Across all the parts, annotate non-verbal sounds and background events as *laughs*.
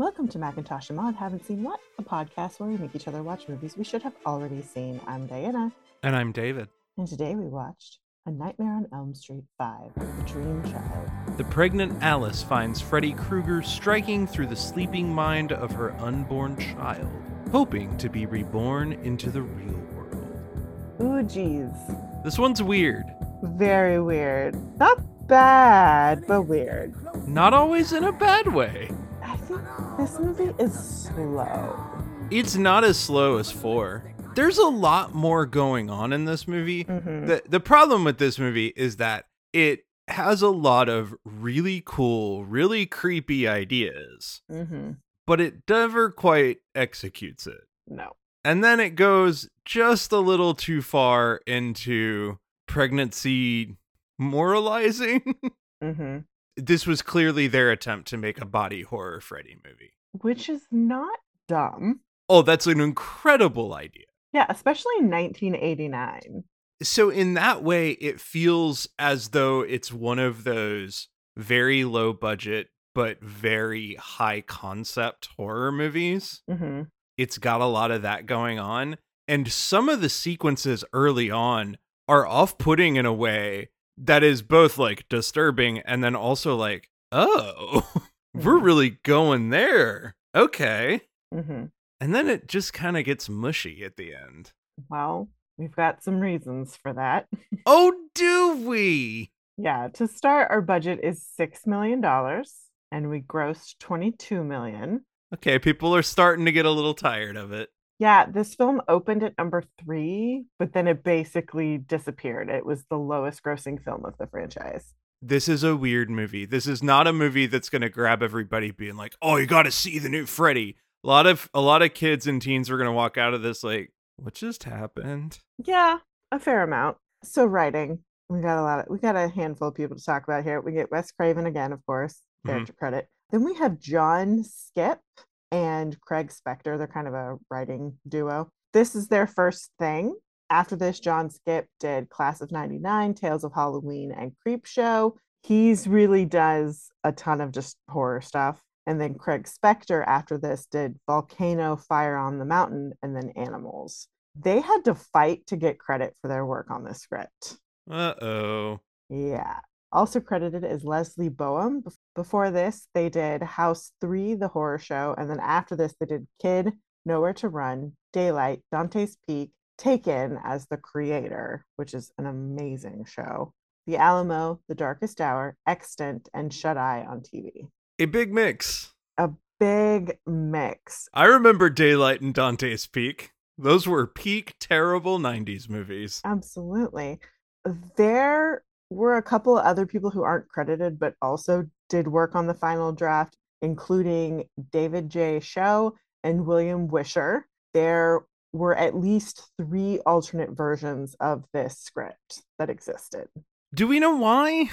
Welcome to Macintosh and Maud Haven't Seen What, a podcast where we make each other watch movies we should have already seen. I'm Diana, And I'm David. and today we watched A Nightmare on Elm Street 5, The Dream Child. The pregnant Alice finds Freddy Krueger striking through the sleeping mind of her unborn child, hoping to be reborn into the real world. Ooh, geez. This one's weird. Very weird. Not bad, but weird. Not always in a bad way. I think this movie is slow. It's not as slow as 4. There's a lot more going on in this movie. Mhm. The the problem with this movie is that it has a lot of really cool, really creepy ideas, Mm-hmm. but it never quite executes it. No. And then it goes just a little too far into pregnancy moralizing. *laughs* Mm-hmm. This was clearly their attempt to make a body horror Freddy movie. Which is not dumb. Oh, that's an incredible idea. Yeah, especially in 1989. So, in that way, it feels as though it's one of those very low budget but very high concept horror movies. Mm-hmm. it's got a lot of that going on. And some of the sequences early on are off putting in a way that is both like disturbing and then also like, oh, *laughs* we're Mhm. really going there. Okay. Mm-hmm. And then it just kind of gets mushy at the end. Well, we've got some reasons for that. Oh, *laughs* do we? Yeah, to start, our budget is six million dollars, and we grossed twenty-two million. Okay, people are starting to get a little tired of it. Yeah, this film opened at number three, but then it basically disappeared. It was the lowest grossing film of the franchise. This is a weird movie. This is not a movie that's going to grab everybody being like, "Oh, you got to see the new Freddy." A lot of a lot of kids and teens are going to walk out of this like, "What just happened?" Yeah, a fair amount. So writing, we got a lot of, we got a handful of people to talk about here. We get Wes Craven again, of course, mm-hmm. character credit. Then we have John Skipp and Craig Spector. They're kind of a writing duo. This is their first thing. After this, John Skipp did Class of 99, Tales of Halloween, and Creep Show. He's really does a ton of just horror stuff. And then Craig Spector, after this, did Volcano, Fire on the Mountain, and then Animals. They had to fight to get credit for their work on this script. Uh oh. Yeah. Also credited as Leslie Boehm. Bef- Before this, they did House 3, the horror show. And then after this, they did Kid, Nowhere to Run, Daylight, Dante's Peak, Taken as the creator, which is an amazing show. The Alamo, The Darkest Hour, Extant, and Shut Eye on TV. A big mix. A big mix. I remember Daylight and Dante's Peak. Those were peak terrible 90s movies. Absolutely. There were a couple of other people who aren't credited, but also did work on the final draft, including David J. Schow and William Wisher. There were at least three alternate versions of this script that existed. Do we know why?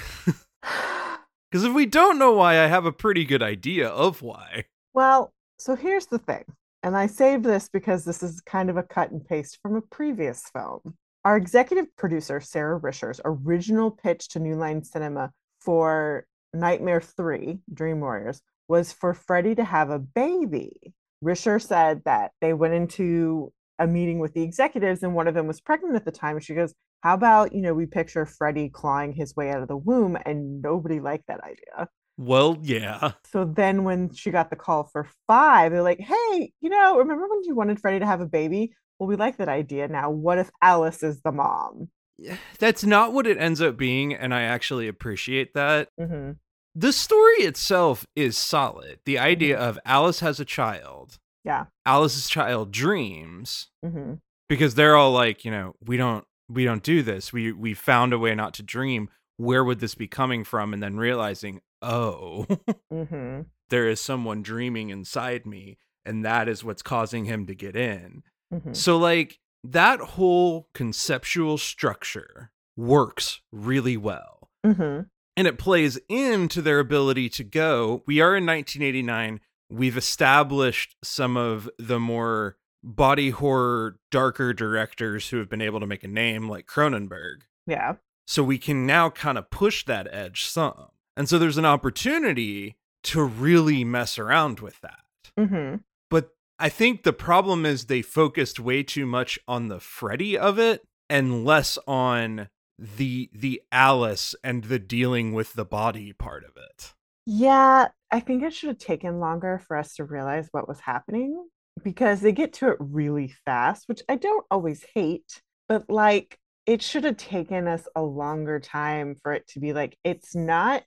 *sighs* Cuz if we don't know why, I have a pretty good idea of why. Well, so here's the thing, and I saved this because this is kind of a cut and paste from a previous film. Our executive producer, Sara Risher's original pitch to New Line Cinema for Nightmare 3, Dream Warriors, was for Freddie to have a baby. Risher said that they went into a meeting with the executives and one of them was pregnant at the time. And she goes, How about, you know, we picture Freddie clawing his way out of the womb? And nobody liked that idea. Well, yeah. So then when she got the call for five, they're like, hey, you know, remember when you wanted Freddie to have a baby? Well, we like that idea now. What if Alice is the mom? *sighs* That's not what it ends up being, and I actually appreciate that. Mm-hmm. The story itself is solid. The idea of Alice has a child. Yeah. Alice's child dreams Mm-hmm. because they're all like, you know, we don't we don't do this. We we found a way not to dream. Where would this be coming from? And then realizing, oh, *laughs* Mm-hmm. there is someone dreaming inside me, and that is what's causing him to get in. Mm-hmm. So like that whole conceptual structure works really well. Mm-hmm. And it plays into their ability to go. We are in 1989 we've established some of the more body horror darker directors who have been able to make a name like cronenberg. Yeah. so we can now kind of push that edge some. And so there's an opportunity to really mess around with that. Mm-hmm. But I think the problem is they focused way too much on the Freddy of it and less on the the Alice and the dealing with the body part of it. Yeah, I think it should have taken longer for us to realize what was happening because they get to it really fast, which I don't always hate, but like it should have taken us a longer time for it to be like, it's not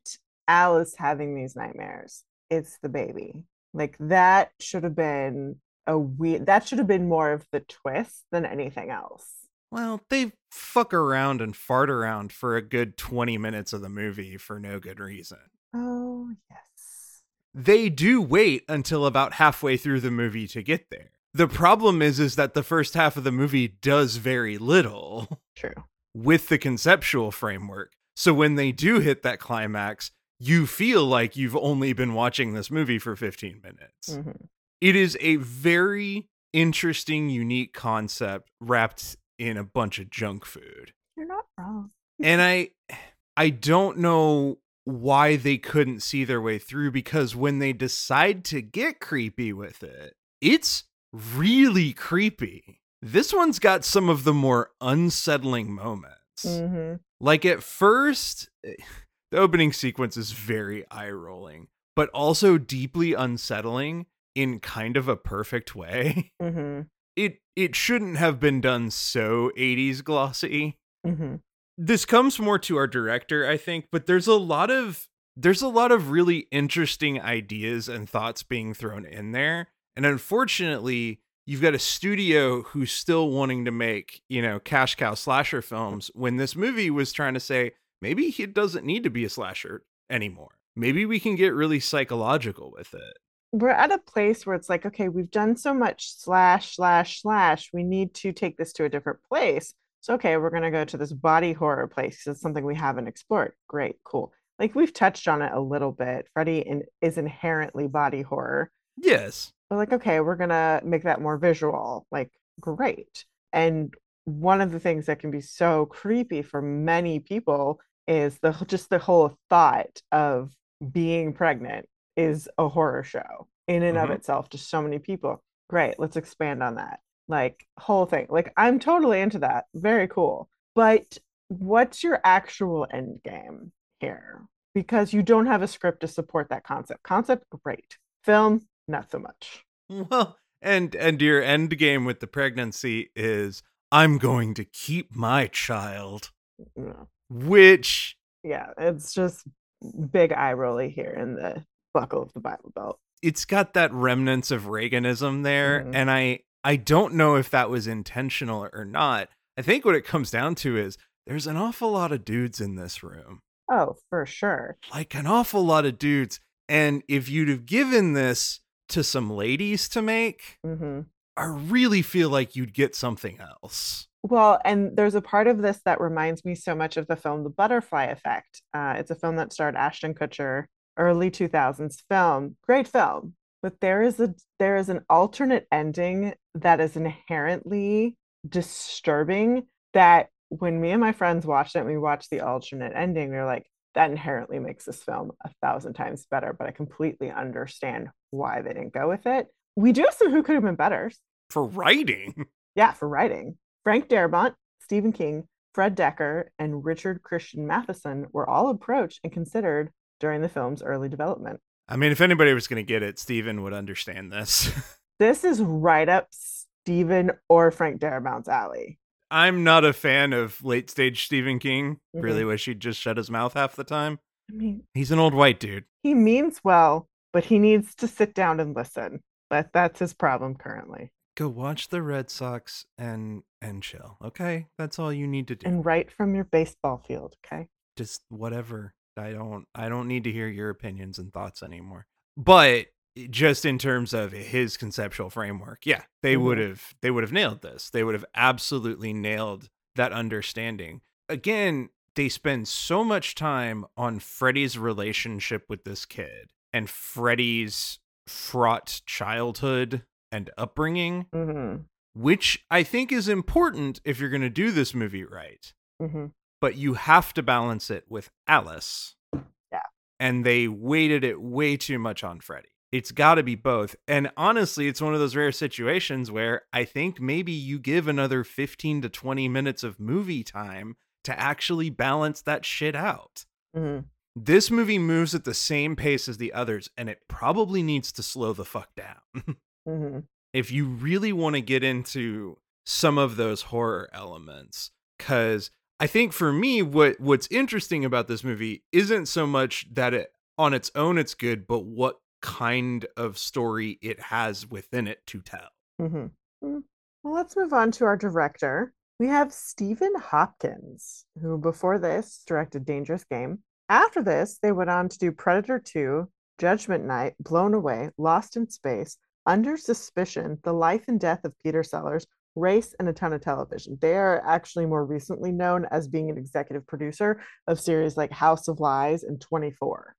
Alice having these nightmares, it's the baby. Like that should have been a weird, that should have been more of the twist than anything else. Well, they fuck around and fart around for a good 20 minutes of the movie for no good reason. Oh, yes. They do wait until about halfway through the movie to get there. The problem is is that the first half of the movie does very little True. with the conceptual framework. So when they do hit that climax, you feel like you've only been watching this movie for 15 minutes. Mhm. It is a very interesting, unique concept wrapped in a bunch of junk food. You're not wrong. and I I don't know why they couldn't see their way through because when they decide to get creepy with it, it's really creepy. This one's got some of the more unsettling moments. hmm Like at first, eh, *sighs* the opening sequence is very eye rolling, but also deeply unsettling in kind of a perfect way. *laughs* hmm It it shouldn't have been done so 80s glossy. hmm This comes more to our director, I think, but there's a lot of there's a lot of really interesting ideas and thoughts being thrown in there. And unfortunately, you've got a studio who's still wanting to make, you know, cash cow slasher films when this movie was trying to say maybe it doesn't need to be a slasher anymore. Maybe we can get really psychological with it. We're at a place where it's like, okay, we've done so much slash, slash, slash. We need to take this to a different place. So, okay, we're going to go to this body horror place it's something we haven't explored. Great, cool. Like we've touched on it a little bit. Freddy in, is inherently body horror. Yes. But like, okay, we're gonna make that more visual. Like, great. And one of the things that can be so creepy for many people is the just the whole thought of being pregnant is a horror show in and of Mhm. itself to so many people. Great, let's expand on that. Like whole thing. Like I'm totally into that. Very cool. But what's your actual end game here? Because you don't have a script to support that concept. Concept, great. Film, not so much. *laughs* Well, and and your end game with the pregnancy is I'm going to keep my child, No. which Yeah, it's just big eye rolly here in the buckle of the Bible Belt. it's got that remnants of Reaganism there, Mhm. and I I don't know if that was intentional or not. I think what it comes down to is there's an awful lot of dudes in this room, Oh, for sure. like an awful lot of dudes, and if you'd have given this to some ladies to make, hmm I really feel like you'd get something else. Well, and there's a part of this that reminds me so much of the film The Butterfly Effect. Uh, it's a film that starred Ashton Kutcher, early 2000s film. Great film. But there is a there is an alternate ending that is inherently disturbing that when me and my friends watched it, we watched the alternate ending, we were like, that inherently makes this film a thousand times better, but I completely understand why they didn't go with it. We do have some who could have been better. For writing, *laughs* Yeah, for writing. Frank Darabont, Stephen King, Fred Dekker, and Richard Christian Matheson were all approached and considered during the film's early development. I mean, if anybody was going to get it, Stephen would understand this. *laughs* This is right up Stephen or Frank Darabont's alley. I'm not a fan of late stage Stephen King. Mm-hmm. Really wish he'd just shut his mouth half the time. I mean, He's an old white dude. he means well, but he needs to sit down and listen. But that's his problem currently. Go watch the Red Sox and and chill. Okay, that's all you need to do. And right from your baseball field, okay? just whatever. I don't I don't need to hear your opinions and thoughts anymore. But just in terms of his conceptual framework, yeah, they Mhm. would have they would have nailed this. They would have absolutely nailed that understanding. Again, they spend so much time on Freddy's relationship with this kid and Freddy's fraught childhood and upbringing, hmm which I think is important if you're going to do this movie right hmm but you have to balance it with Alice. Yeah. And they weighted it way too much on Freddy. It's got to be both. And honestly, it's one of those rare situations where I think maybe you give another 15 to 20 minutes of movie time to actually balance that shit out. Mhm. This movie moves at the same pace as the others, and it probably needs to slow the fuck down. *laughs* Mhm. if you really want to get into some of those horror elements cuz I think for me what what's interesting about this movie isn't so much that it on its own it's good but what kind of story it has within it to tell. Mhm. Mm. Well, let's move on to our director. We have Stephen Hopkins, who before this directed Dangerous Game. After this, they went on to do Predator 2, Judgment Night, Blown Away, Lost in Space, Under Suspicion, The Life and Death of Peter Sellers, Race, and a ton of television. They are actually more recently known as being an executive producer of series like House of Lies and 24.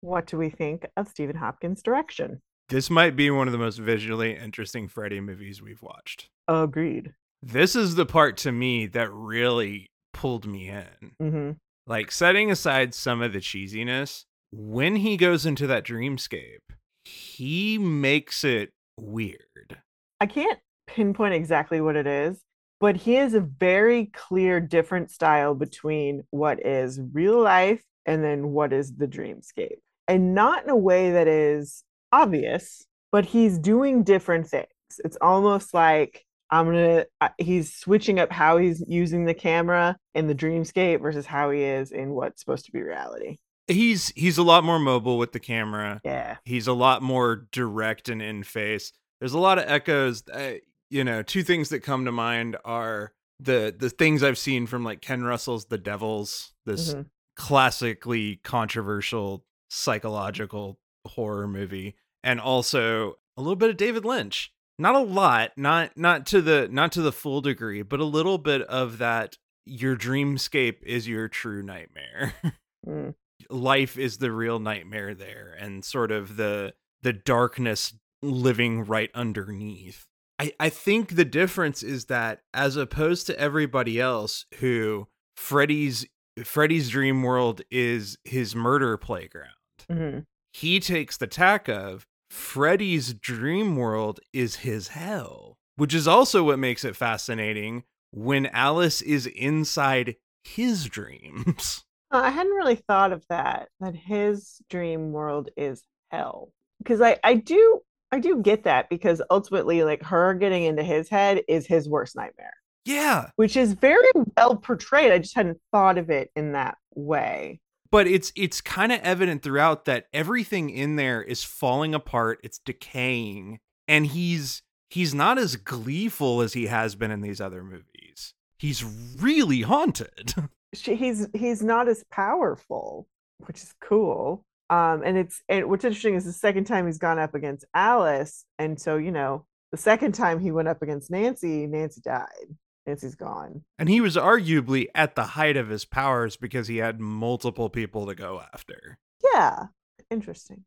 What do we think of Stephen Hopkins' direction? This might be one of the most visually interesting Freddy movies we've watched. Agreed. This is the part to me that really pulled me in. hmm Like setting aside some of the cheesiness, when he goes into that dreamscape, he makes it weird. I can't pinpoint exactly what it is, but he has a very clear different style between what is real life and then what is the dreamscape. And not in a way that is obvious, but he's doing different things. It's almost like I'm gonna, uh, he's switching up how he's using the camera in the dreamscape versus how he is in what's supposed to be reality. He's he's a lot more mobile with the camera. Yeah. He's a lot more direct and in face. There's a lot of echoes. Uh, you know, two things that come to mind are the the things I've seen from like Ken Russell's The Devils, this Mhm. classically controversial psychological horror movie, and also a little bit of David Lynch. Not a lot, not not to the not to the full degree, but a little bit of that your dreamscape is your true nightmare. *laughs* Mm. life is the real nightmare there and sort of the the darkness living right underneath. I, I think the difference is that as opposed to everybody else who Freddy's Freddy's dream world is his murder playground. Mhm. He takes the tack of Freddy's dream world is his hell, which is also what makes it fascinating when Alice is inside his dreams. *laughs* Uh, I hadn't really thought of that, that his dream world is hell. Because I, I do I do get that because ultimately like her getting into his head is his worst nightmare, Yeah, which is very well portrayed. I just hadn't thought of it in that way. but it's it's kind of evident throughout that everything in there is falling apart it's decaying and he's he's not as gleeful as he has been in these other movies he's really haunted *laughs* She, he's he's not as powerful, which is cool. Um, and it's and what's interesting is the second time he's gone up against Alice, and so you know the second time he went up against Nancy, Nancy died. Nancy's gone. and he was arguably at the height of his powers because he had multiple people to go after Yeah, interesting.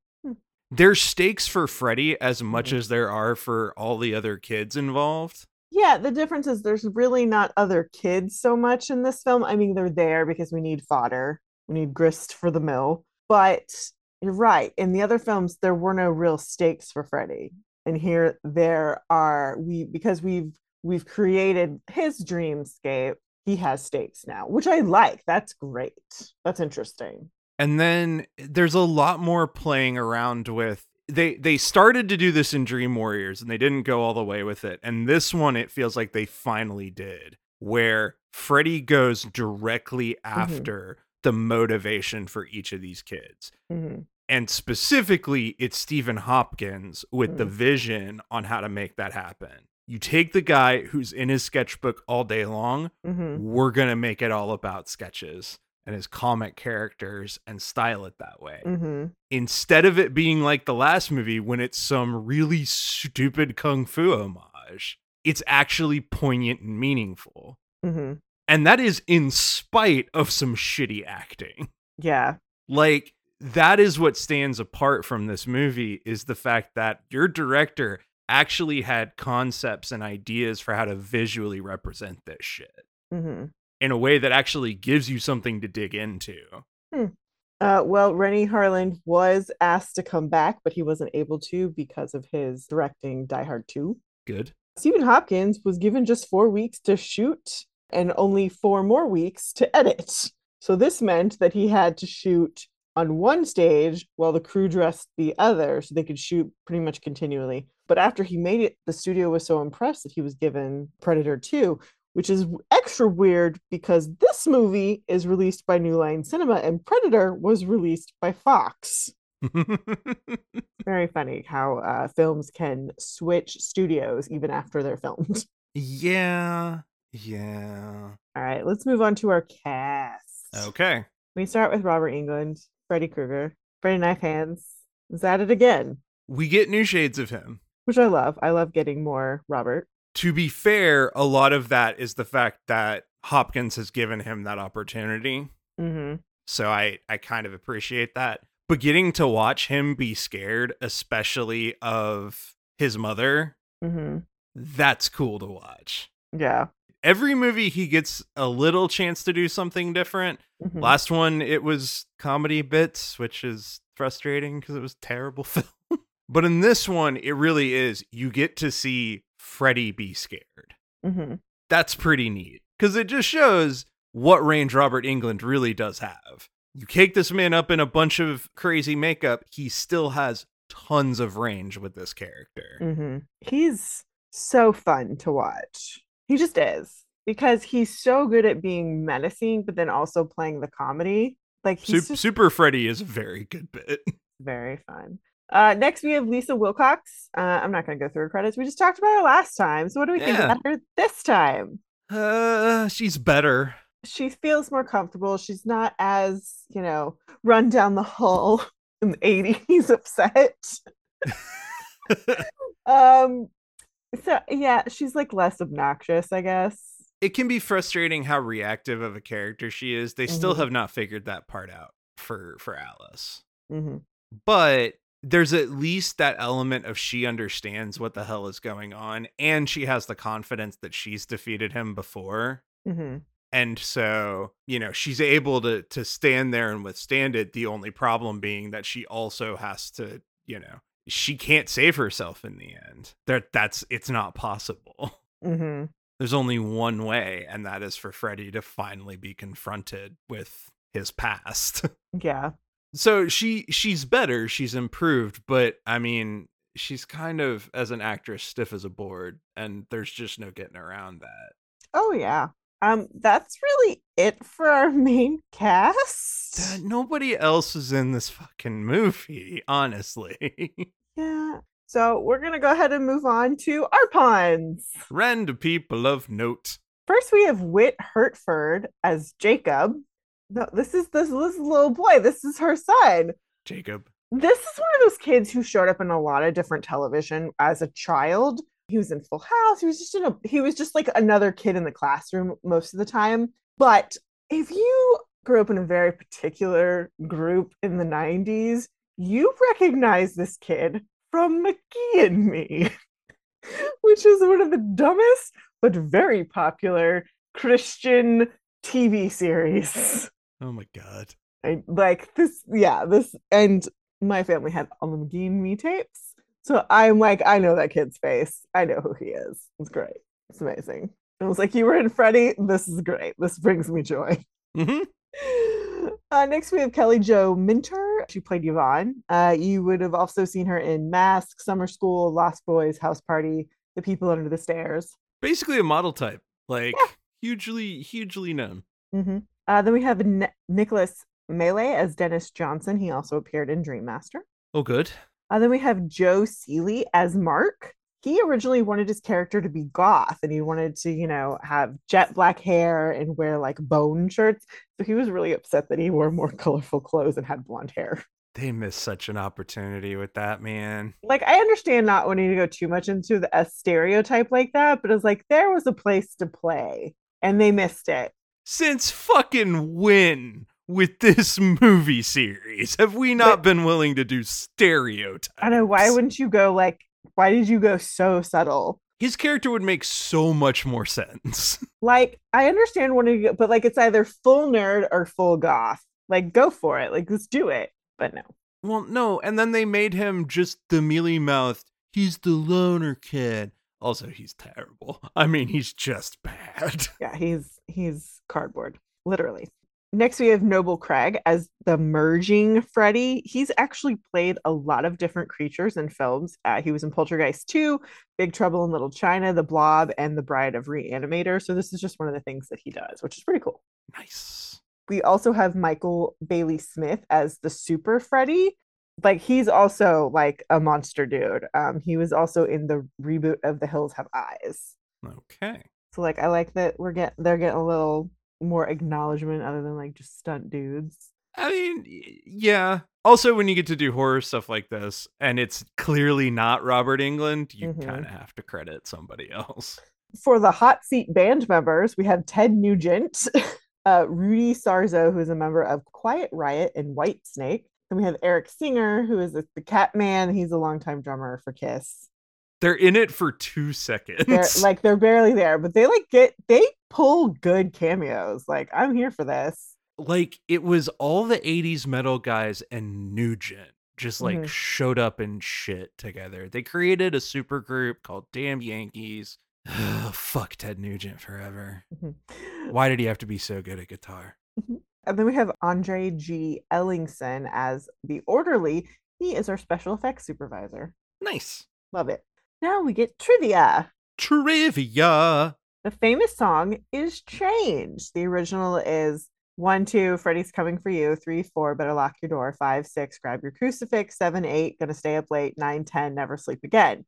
there's stakes for freddy as much Mhm. as there are for all the other kids involved Yeah, the difference is there's really not other kids so much in this film. I mean, they're there because we need fodder, we need grist for the mill. But you're right. In the other films, there were no real stakes for Freddy, and here there are. We because we've we've created his dreamscape. He has stakes now, which I like. That's great. That's interesting. and then there's a lot more playing around with they they started to do this in dream warriors and they didn't go all the way with it and this one it feels like they finally did where freddy goes directly mm-hmm. after the motivation for each of these kids Mhm. and specifically it's stephen hopkins with the Mm. vision on how to make that happen you take the guy who's in his sketchbook all day long Mhm. we're gonna make it all about sketches and his comic characters and style it that way. Mhm. Instead of it being like the last movie when it's some really stupid kung fu homage, it's actually poignant and meaningful. Mhm. And that is in spite of some shitty acting. Yeah. Like that is what stands apart from this movie is the fact that your director actually had concepts and ideas for how to visually represent this shit Mhm. in a way that actually gives you something to dig into. Uh, well, Renny Harlin was asked to come back, but he wasn't able to because of his directing Die Hard 2. Good. Stephen Hopkins was given just four weeks to shoot and only four more weeks to edit. So this meant that he had to shoot on one stage while the crew dressed the other so they could shoot pretty much continually. But after he made it, the studio was so impressed that he was given Predator 2, which is extra weird because this movie is released by New Line Cinema and Predator was released by Fox. *laughs* Very funny how uh, films can switch studios even after they're filmed. yeah. Yeah. All right, let's move on to our cast. Okay. We start with Robert Englund, Freddy Krueger, Freddy Knife Hands. Is at it again, We get new shades of him. which I love. I love getting more Robert. To be fair, a lot of that is the fact that Hopkins has given him that opportunity. hmm So I I kind of appreciate that. But getting to watch him be scared, especially of his mother, hmm that's cool to watch. Yeah. Every movie he gets a little chance to do something different. Mhm. Last one it was comedy bits, which is frustrating because it was a terrible *laughs* film. but in this one, it really is. You get to see Freddy be scared. Mhm. That's pretty neat because it just shows what range Robert Englund really does have. You cake this man up in a bunch of crazy makeup, he still has tons of range with this character. hmm He's so fun to watch. He just is because he's so good at being menacing, but then also playing the comedy. Like he's Sup- just Super Freddy is a very good bit. *laughs* very fun. Uh, next we have Lisa Wilcox. Uh, I'm not going to go through her credits. We just talked about her last time. So what do we think about her this time? Uh, she's better. She feels more comfortable. She's not as you know run down the hall *laughs* in the 80s upset. *laughs* um, so yeah, she's like less obnoxious, I guess. it can be frustrating how reactive of a character she is. They still Mhm. have not figured that part out for for Alice. hmm But there's at least that element of she understands what the hell is going on and she has the confidence that she's defeated him before. hmm And so, you know, she's able to to stand there and withstand it. The only problem being that she also has to, you know, she can't save herself in the end. That that's it's not possible. *laughs* hmm there's only one way, and that is for Freddy to finally be confronted with his past. *laughs* Yeah. so she she's better, she's improved, but I mean, she's kind of as an actress stiff as a board, and there's just no getting around that. Oh yeah. Um, that's really it for our *laughs* main cast. That- nobody else is in this fucking movie, honestly. Yeah. So we're gonna go ahead and move on to our pawns. Rend people of note. First, we have Whit Hertford as Jacob. No, this is this, this little boy. This is her son. Jacob. This is one of those kids who showed up in a lot of different television as a child. He was in Full House. He was just in a he was just like another kid in the classroom most of the time. But if you grew up in a very particular group in the 90s, you recognize this kid from McGee and Me, *laughs* which is one of the dumbest but very popular Christian TV series. Oh my god. I like this, yeah, this, and my family had all the McGee and Me tapes. So I'm like, I know that kid's face. I know who he is. It's great. It's amazing. I was like, you were in Freddy. This is great. This brings me joy. hmm *laughs* Uh, next, we have Kelly Joe Minter. She played Yvonne. Uh, you would have also seen her in Mask, Summer School, Lost Boys, House Party, The People Under the Stairs. Basically a model type. Like Yeah. hugely, hugely known. Mhm. Uh, then we have N- Nicholas Mele as Dennis Johnson. He also appeared in Dream Master. Oh good. Uh, then we have Joe Seely as Mark. He originally wanted his character to be goth and he wanted to, you know, have jet black hair and wear like bone shirts. So he was really upset that he wore more *laughs* colorful clothes and had blonde hair. They missed such an opportunity with that man. Like, I understand not wanting to go too much into the a stereotype like that, but it's like there was a place to play and they missed it. Since fucking when with this movie series have we not But- been willing to do stereotypes? I know. Why wouldn't you go like, why did you go so subtle? his character would make so much more sense. *laughs* Like, I understand wanting to but like it's either full nerd or full goth. Like, go for it. Like, let's do it. But no. Well, no, and then they made him just the mealy mouthed. He's the loner kid. Also, he's terrible. I mean, he's just *laughs* bad. Yeah, he's he's cardboard, literally. Next, we have Noble Craig as the merging Freddy. He's actually played a lot of different creatures in films. Uh, he was in Poltergeist 2, Big Trouble in Little China, The Blob, and The Bride of Reanimator. So, this is just one of the things that he does, which is pretty cool. Nice. We also have Michael Bailey Smith as the Super Freddy. Like, he's also like a monster dude. Um, he was also in the reboot of The Hills Have Eyes. Okay. So, like, I like that we're getting, they're getting a little more acknowledgement other than like just stunt dudes. I mean, yeah. Also, when you get to do horror stuff like this, and it's clearly not Robert Englund, you Mhm. kind of have to credit somebody else. For the hot seat band members, we have Ted Nugent, *laughs* uh, Rudy Sarzo, who's a member of Quiet Riot and White Snake. Then we have Eric Singer, who is the, the Cat Man. He's a longtime drummer for Kiss. They're in it for two seconds. They're like they're barely there, but they like get they pull good cameos. Like I'm here for this. like it was all the 80s metal guys and Nugent just like Mhm. showed up and shit together. They created a super group called Damn Yankees. Fuck Ted Nugent forever. Why did he have to be so good at guitar? And then we have Andre G. Ellingson as the orderly. He is our special effects supervisor. Nice. Love it. Now we get trivia. Trivia. The famous song is Change. The original is one, two, Freddy's coming for you. Three, four, better lock your door. Five, six, grab your crucifix. Seven, eight, gonna stay up late. Nine, ten, never sleep again.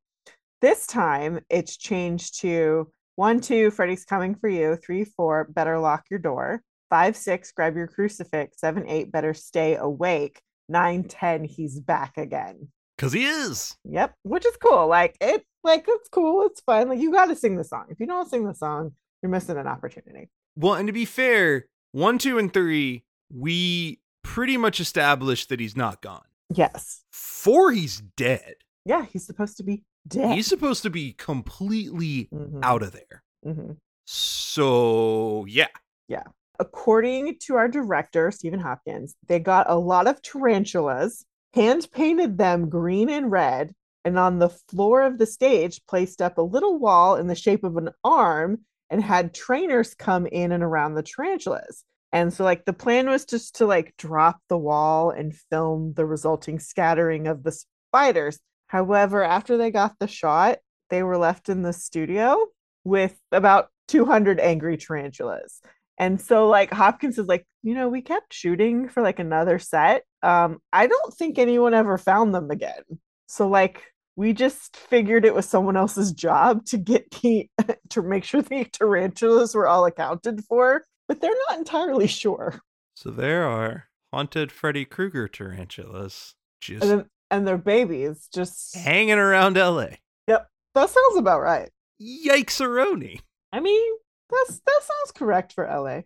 This time it's changed to one, two, Freddy's coming for you. Three, four, better lock your door. Five, six, grab your crucifix. Seven, eight, better stay awake. Nine, ten, he's back again. Cause he is. Yep, which is cool. Like it, like it's cool. It's fun. Like you got to sing the song. If you don't sing the song, you're missing an opportunity. Well, and to be fair, one, two, and three, we pretty much established that he's not gone. Yes. Four, he's dead. Yeah, he's supposed to be dead. He's supposed to be completely Mhm, out of there. mhm. So yeah. yeah. According to our director, Stephen Hopkins, they got a lot of tarantulas, hand painted them green and red, and on the floor of the stage placed up a little wall in the shape of an arm and had trainers come in and around the tarantulas. And so, like, the plan was just to like drop the wall and film the resulting scattering of the spiders. However, after they got the shot, they were left in the studio with about 200 angry tarantulas. And so like Hopkins is like, you know, we kept shooting for like another set. Um, I don't think anyone ever found them again. So like we just figured it was someone else's job to get the *laughs* to make sure the tarantulas were all accounted for, but they're not entirely sure. So there are haunted Freddy Krueger tarantulas just And then and their babies just hanging around LA. Yep. That sounds about right. Yikes-a-roni. I mean, that's that sounds correct for LA.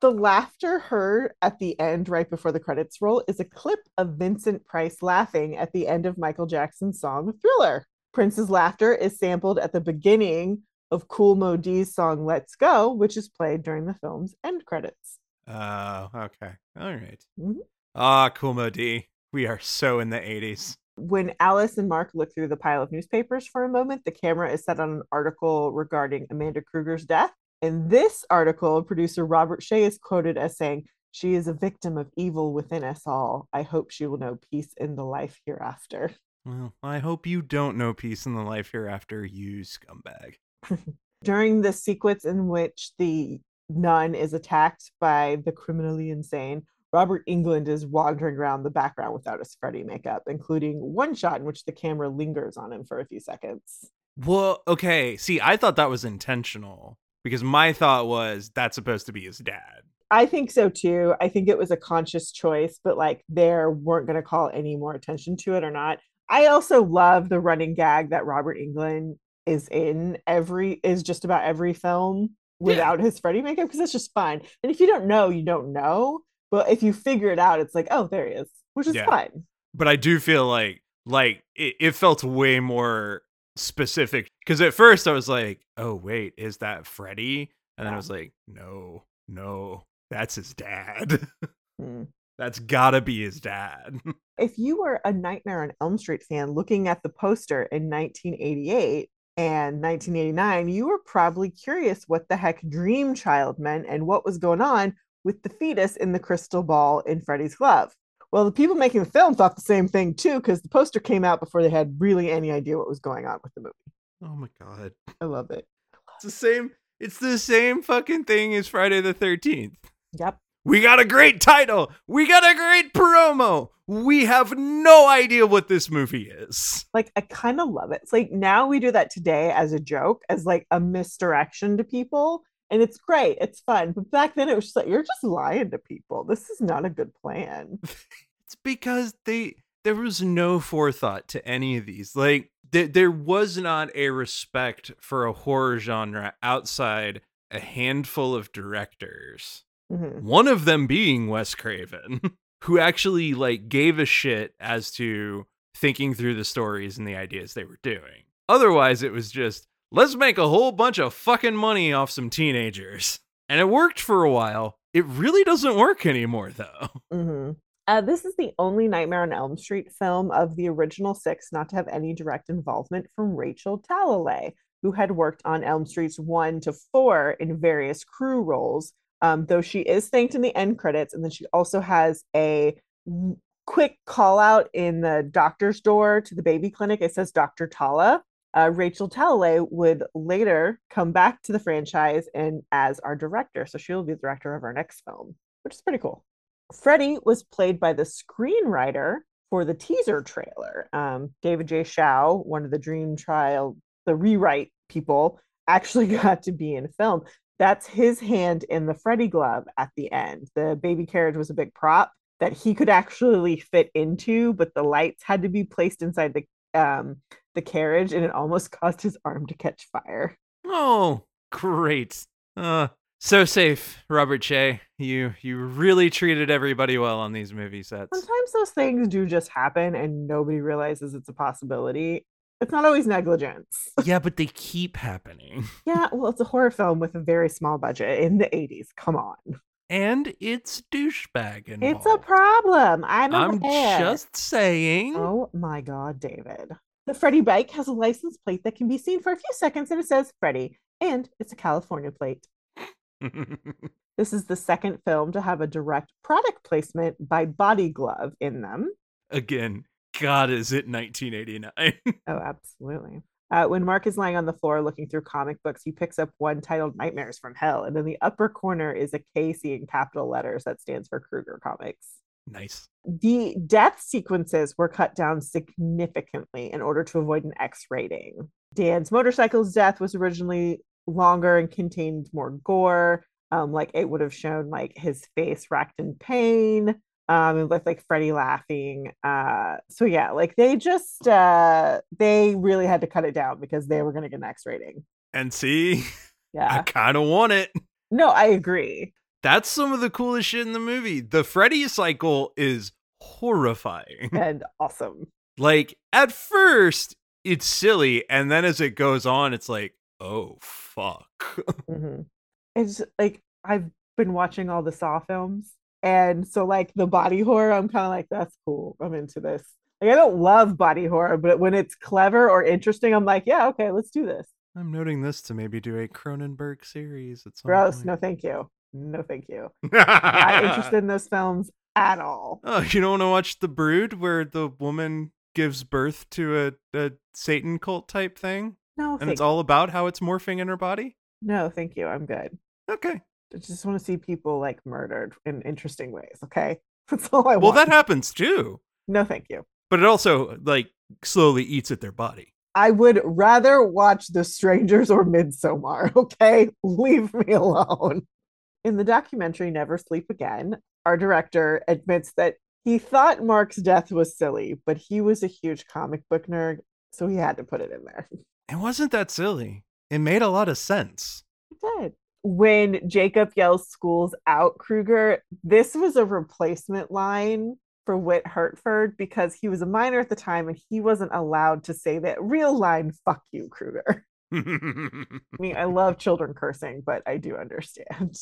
The laughter heard at the end, right before the credits roll, is a clip of Vincent Price laughing at the end of Michael Jackson's song Thriller. Price's laughter is sampled at the beginning of Kool Moe Dee's song Let's Go, which is played during the film's end credits. Oh, okay. All right. Mhm. Ah, Kool Moe Dee. We are so in the 80s. When Alice and Mark look through the pile of newspapers for a moment, the camera is set on an article regarding Amanda Krueger's death. In this article, producer Robert Shaye is quoted as saying, She is a victim of evil within us all. I hope she will know peace in the life hereafter. Well, I hope you don't know peace in the life hereafter, you scumbag. *laughs* During the sequence in which the nun is attacked by the criminally insane, Robert Englund is wandering around the background without his Freddy makeup, including one shot in which the camera lingers on him for a few seconds. Well, okay. See, I thought that was intentional because my thought was that's supposed to be his dad. I think so too. I think it was a conscious choice, but like they weren't going to call any more attention to it or not. I also love the running gag that Robert Englund is in every is just about every film without his Freddy makeup because it's just fun. And if you don't know, you don't know. But if you figure it out, it's like, oh, there he is, which is Yeah. fun. But I do feel like like it, it felt way more specific because at first I was like, oh wait, is that Freddy? And then I was like, no, no, that's his dad. *laughs* Hmm. That's gotta be his dad. *laughs* if you were a Nightmare on Elm Street fan looking at the poster in 1988 and 1989, you were probably curious what the heck Dream Child meant and what was going on with the fetus in the crystal ball in Freddy's glove. Well, the people making the film thought the same thing too, because the poster came out before they had really any idea what was going on with the movie. Oh my god. I love it. It's the same it's the same fucking thing as Friday the 13th. Yep. We got a great title. We got a great promo. We have no idea what this movie is. Like I kind of love it. It's like now we do that today as a joke, as like a misdirection to people. And it's great. It's fun. But back then it was just like you're just lying to people. This is not a good plan. *laughs* it's because they there was no forethought to any of these. Like th- there was not a respect for a horror genre outside a handful of directors. Mhm. One of them being Wes Craven, *laughs* who actually like gave a shit as to thinking through the stories and the ideas they were doing. Otherwise, it was just let's make a whole bunch of fucking money off some teenagers. And it worked for a while. It really doesn't work anymore though. Mhm. Uh, this is the only Nightmare on Elm Street film of the original six not to have any direct involvement from Rachel Talalay, who had worked on Elm Streets one to four in various crew roles. Um, though she is thanked in the end credits, and then she also has a quick call out in the doctor's door to the baby clinic. It says Dr. Tala. Uh, Rachel Talalay would later come back to the franchise and as our director, so she'll be the director of our next film, which is pretty cool. Freddie was played by the screenwriter for the teaser trailer. Um, David J. Schow, one of the Dream Trial, the rewrite people, actually *laughs* got to be in film. That's his hand in the Freddy glove at the end. The baby carriage was a big prop that he could actually fit into, but the lights had to be placed inside the um, the carriage, and it almost *laughs* caused his arm to catch fire. Oh, great. Uh so safe, Robert Shaye. You you really treated everybody well on these movie sets. Sometimes those things do just happen, and nobody realizes it's a possibility. It's not always negligence. yeah, but they keep happening. *laughs* Yeah, well, it's a horror film with a very small budget in the 80s. Come on. And it's douchebag involved. It's a problem. I'm I'm aware. just saying. Oh my God, David. The Freddy bike has a license plate that can be seen for a few seconds and it says Freddy, and it's a California plate. *laughs* This is the second film to have a direct product placement by Body Glove in them. Again, God, is it 1989? Oh, absolutely. Uh, when Mark is lying on the floor looking through comic books, he picks up one titled Nightmares from Hell. And in the upper corner is a KC in capital letters that stands for Krueger Comics. nice. The death sequences were cut down significantly in order to avoid an X rating. Dan's motorcycle's death was originally longer and contained more gore. Um, like it would have shown like his face racked in pain um and with like Freddie laughing. Uh so yeah, like they just uh they really had to cut it down because they were gonna get an X rating. And see, *laughs* yeah, I kind of want it. No, I agree. That's some of the coolest shit in the movie. The Freddy cycle is horrifying. *laughs* And awesome. like, at first, it's silly. And then as it goes on, it's like, oh, fuck. *laughs* hmm It's like I've been watching all the Saw films, and so like the body horror, I'm kind of like, that's cool. I'm into this. Like I don't love body horror, but when it's clever or interesting, I'm like, yeah, okay, let's do this. I'm noting this to maybe do a Cronenberg series some Gross. point. No, thank you. No, thank you. I'm not *laughs* interested in those films at all. Oh, you don't want to watch The Brood where the woman gives birth to a, a Satan cult type thing? No, And it's all about how it's morphing in her body? no, thank you. I'm good. Okay. I just want to see people like murdered in interesting ways. Okay, *laughs* that's all I Well, want. Well, that happens too. no, thank you. But it also, like, slowly eats at their body. I would rather watch The Strangers or Midsommar. *laughs* Okay, leave me alone. In the documentary Never Sleep Again, our director admits that he thought Mark's death was silly, but he was a huge comic book nerd, so he had to put it in there. It wasn't that silly. It made a lot of sense. He did. When Jacob yells schools out Krueger, this was a replacement line for Whit Hertford because he was a minor at the time and he wasn't allowed to say that real line, fuck you, Krueger. *laughs* I mean, I love children cursing, but I do understand.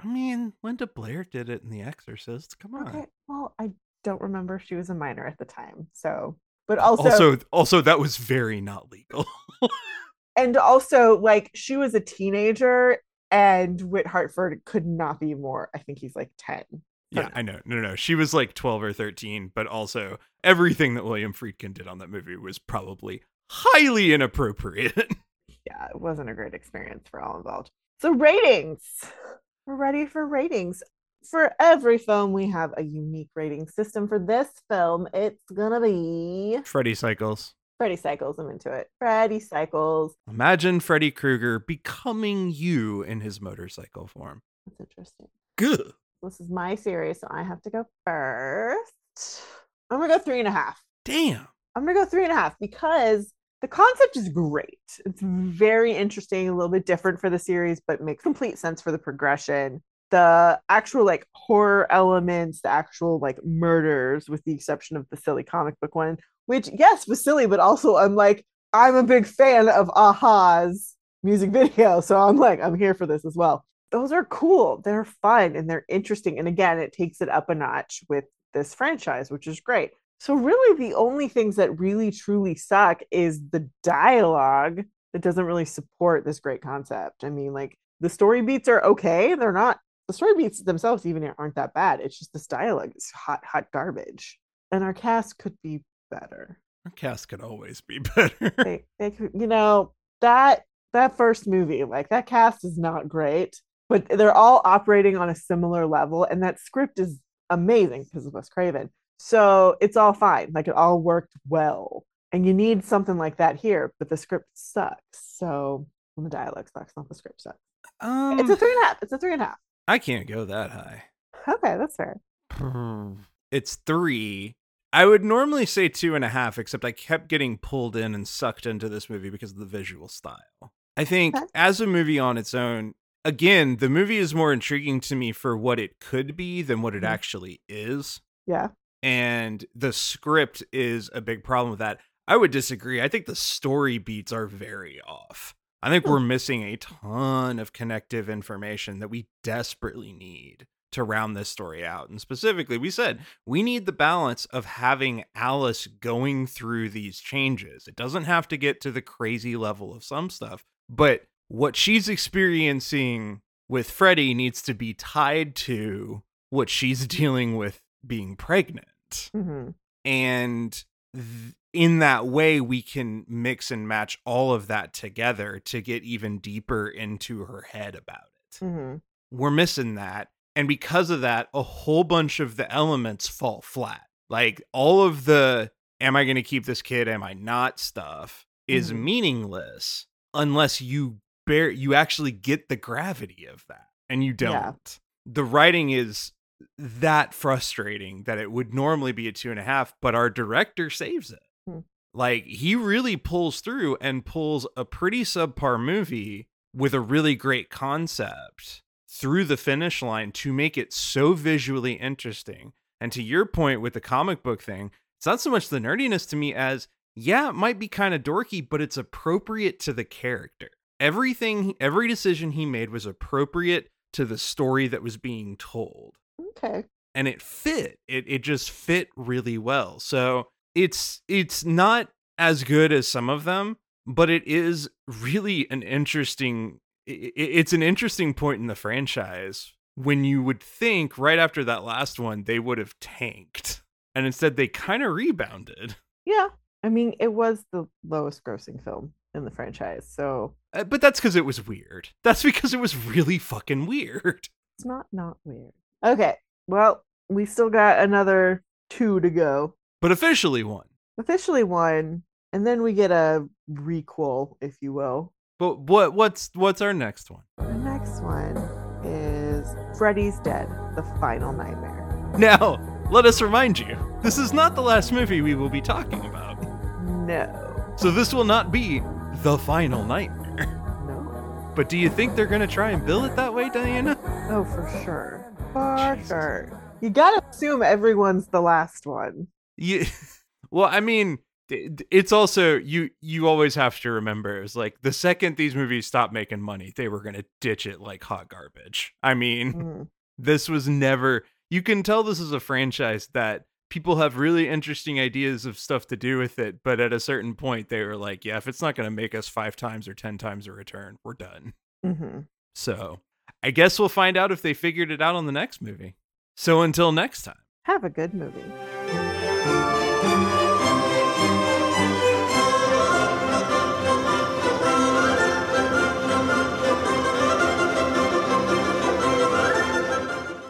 I mean, Linda Blair did it in The Exorcist. Come on. Okay. Well, I don't remember she was a minor at the time. So, but also, Also, also that was very not legal. *laughs* and also, like, she was a teenager, and Whit Hertford could not be more. I think he's like 10. Yeah, no. I know. No, no, no. She was like 12 or 13, but also everything that William Friedkin did on that movie was probably highly inappropriate. *laughs* Yeah, it wasn't a great experience for all involved. So, ratings. We're ready for ratings. For every film, we have a unique rating system. For this film, it's gonna be Freddy Cycles. Freddy Cycles. I'm into it. Freddy Cycles. Imagine Freddy Krueger becoming you in his motorcycle form. That's interesting. Good. This is my series, so I have to go first. I'm gonna go three and a half. Damn. I'm gonna go three and a half because the concept is great. It's very interesting, a little bit different for the series, but makes complete sense for the progression. The actual like horror elements, the actual like murders, with the exception of the silly comic book one, which yes was silly, but also I'm like I'm a big fan of a-ha's music *laughs* video, so I'm like I'm here for this as well. Those are cool. They're fun and they're interesting, and again, it takes it up a notch with this franchise, which is great. So really the only things that really truly suck is the dialogue that doesn't really support this great concept. I mean, like the story beats are okay. They're not the story beats themselves even aren't that bad. It's just this dialogue is hot, hot garbage. And our cast could be better. Our cast could always be *laughs* better. They, they you know, that that first movie, like that cast is not great, but they're all operating on a similar level, and that script is amazing because of Wes Craven. So it's all fine. Like it all worked well. And you need something like that here, but the script sucks. So well, the dialogue sucks, not the script sucks. um, It's a three and a half. It's a three and a half. I can't go that high. Okay, that's fair. It's three. I would normally say two and a half, except I kept getting pulled in and sucked into this movie because of the visual style. I think Okay. as a movie on its own, again, the movie is more intriguing to me for what it could be than what it Mhm. actually is. Yeah. And the script is a big problem with that. I would disagree. I think the story beats are very off. I think Hmm. we're missing a ton of connective information that we desperately need to round this story out. And specifically, we said we need the balance of having Alice going through these changes. It doesn't have to get to the crazy level of some stuff, but what she's experiencing with Freddy needs to be tied to what she's *laughs* dealing with being pregnant hmm and th- in that way we can mix and match all of that together to get even deeper into her head about it hmm we're missing that and because of that a whole bunch of the elements fall flat like all of the am i going to keep this kid am i not stuff is Mhm. meaningless unless you bear you actually get the gravity of that and you don't Yeah. the writing is that frustrating that it would normally be a two and a half but our director saves it Hmm. like he really pulls through and pulls a pretty subpar movie with a really great concept through the finish line to make it so visually interesting. And to your point with the comic book thing it's not so much the nerdiness to me as yeah it might be kind of dorky but it's appropriate to the character. Everything every decision he made was appropriate to the story that was being told. Okay. and it fit. It it just fit really well. So it's it's not as good as some of them but it is really an interesting it's an interesting point in the franchise when you would think right after that last one they would have tanked and instead they kind of rebounded Yeah. I mean, it was the lowest grossing film in the franchise. So Uh, but that's because it was weird that's because it was really fucking weird it's not not weird. Okay. Well, we still got another two to go. but officially one Officially one, and then we get a requel, if you will. But what what's what's our next one The next one is Freddy's Dead, the final nightmare. Now, let us remind you, this is not the last movie we will be talking about. No. So this will not be the final nightmare. No. But do you think they're going to try and bill it that way, Diana? Oh, for sure. For Jesus. sure. You gotta assume everyone's the last one. You, *laughs* well, I mean, it's also you you always have to remember is like the second these movies stopped making money they were going to ditch it like hot garbage. I mean mm. this was never you can tell this is a franchise that people have really interesting ideas of stuff to do with it but at a certain point they were like yeah if it's not going to make us five times or ten times a return we're done. Mm-hmm. so i guess we'll find out if they figured it out on the next movie. So until next time. Have a good movie